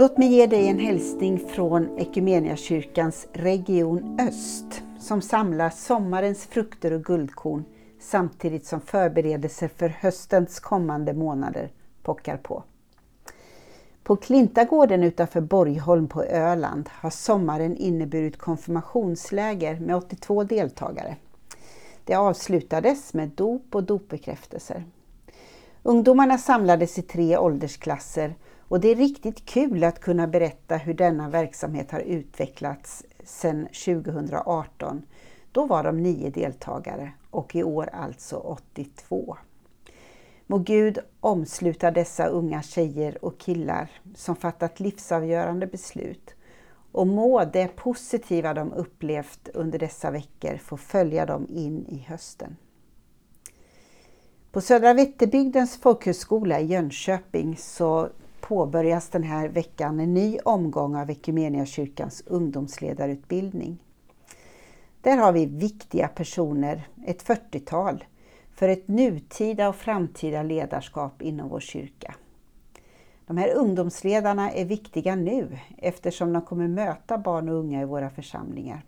Låt mig ge dig en hälsning från Ekumeniakyrkans Region Öst som samlar sommarens frukter och guldkorn samtidigt som förberedelser för höstens kommande månader pockar på. På Klintagården utanför Borgholm på Öland har sommaren inneburit konfirmationsläger med 82 deltagare. Det avslutades med dop och dopbekräftelser. Ungdomarna samlades i tre åldersklasser och det är riktigt kul att kunna berätta hur denna verksamhet har utvecklats sedan 2018. Då var de nio deltagare och i år alltså 82. Må Gud omsluta dessa unga tjejer och killar som fattat livsavgörande beslut och må det positiva de upplevt under dessa veckor få följa dem in i hösten. På Södra Vätterbygdens folkhögskola i Jönköping så påbörjas den här veckan en ny omgång av Equmeniakyrkans ungdomsledarutbildning. Där har vi viktiga personer, ett 40-tal, för ett nutida och framtida ledarskap inom vår kyrka. De här ungdomsledarna är viktiga nu eftersom de kommer möta barn och unga i våra församlingar.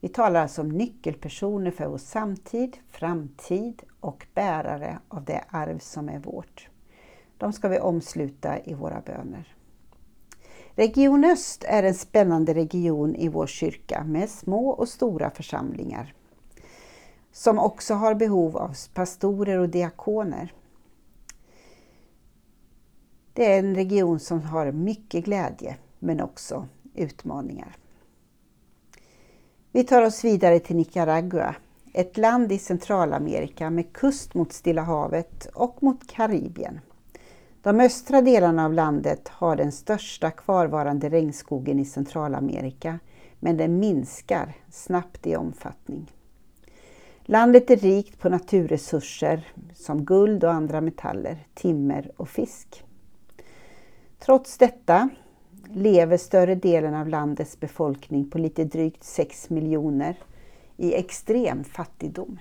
Vi talar alltså om nyckelpersoner för vår samtid, framtid och bärare av det arv som är vårt. De ska vi omsluta i våra böner. Region Öst är en spännande region i vår kyrka med små och stora församlingar som också har behov av pastorer och diakoner. Det är en region som har mycket glädje men också utmaningar. Vi tar oss vidare till Nicaragua, ett land i Centralamerika med kust mot Stilla havet och mot Karibien. De östra delarna av landet har den största kvarvarande regnskogen i Centralamerika, men den minskar snabbt i omfattning. Landet är rikt på naturresurser som guld och andra metaller, timmer och fisk. Trots detta lever större delen av landets befolkning på lite drygt 6 miljoner i extrem fattigdom.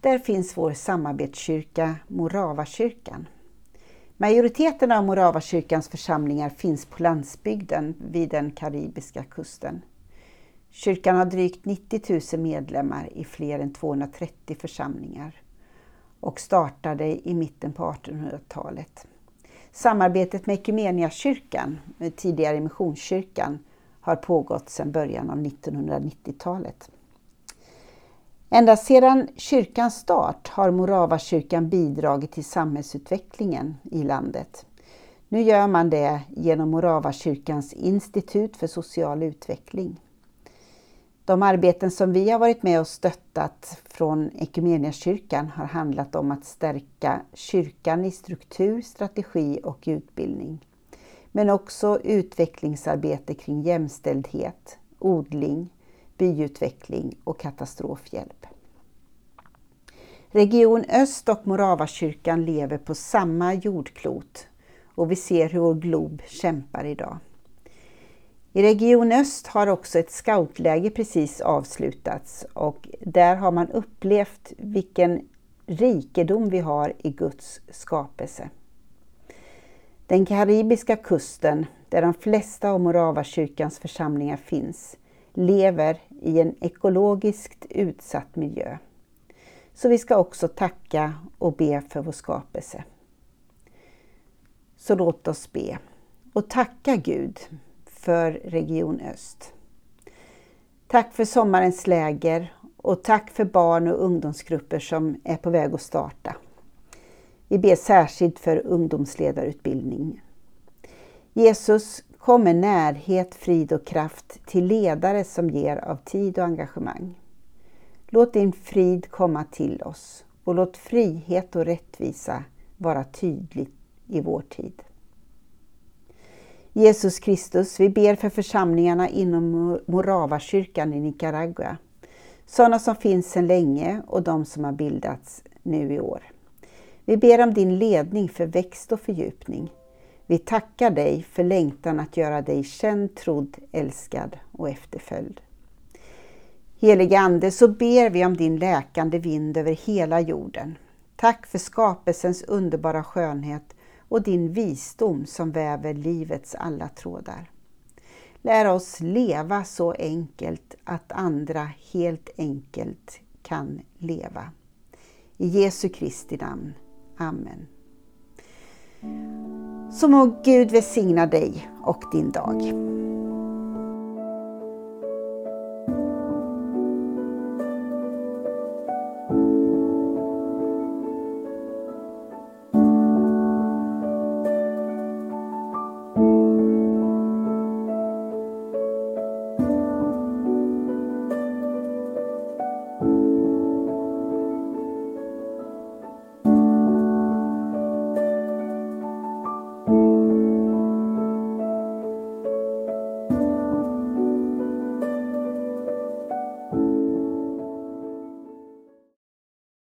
Där finns vår samarbetskyrka Moravakyrkan Majoriteten av Moravakyrkans församlingar finns på landsbygden vid den karibiska kusten. Kyrkan har drygt 90 000 medlemmar i fler än 230 församlingar och startade i mitten på 1800-talet. Samarbetet med Equmeniakyrkan, tidigare Missionskyrkan, har pågått sedan början av 1990-talet. Ända sedan kyrkans start har Moravakyrkan bidragit till samhällsutvecklingen i landet. Nu gör man det genom Moravakyrkans institut för social utveckling. De arbeten som vi har varit med och stöttat från Equmeniakyrkan har handlat om att stärka kyrkan i struktur, strategi och utbildning. Men också utvecklingsarbete kring jämställdhet, odling, byutveckling och katastrofhjälp. Region Öst och Moravakyrkan lever på samma jordklot och vi ser hur vår glob kämpar idag. I Region Öst har också ett scoutläge precis avslutats och där har man upplevt vilken rikedom vi har i Guds skapelse. Den karibiska kusten, där de flesta av Moravakyrkans församlingar finns, lever i en ekologiskt utsatt miljö. Så vi ska också tacka och be för vår skapelse. Så låt oss be och tacka Gud för Region Öst. Tack för sommarens läger och tack för barn och ungdomsgrupper som är på väg att starta. Vi ber särskilt för ungdomsledarutbildning. Jesus, Kom med närhet, frid och kraft till ledare som ger av tid och engagemang. Låt din frid komma till oss och låt frihet och rättvisa vara tydligt i vår tid. Jesus Kristus, vi ber för församlingarna inom Moravakyrkan i Nicaragua. Sådana som finns sedan länge och de som har bildats nu i år. Vi ber om din ledning för växt och fördjupning. Vi tackar dig för längtan att göra dig känd, trodd, älskad och efterföljd. Helige Ande, så ber vi om din läkande vind över hela jorden. Tack för skapelsens underbara skönhet och din visdom som väver livets alla trådar. Lär oss leva så enkelt att andra helt enkelt kan leva. I Jesu Kristi namn. Amen. Så må Gud välsigna dig och din dag.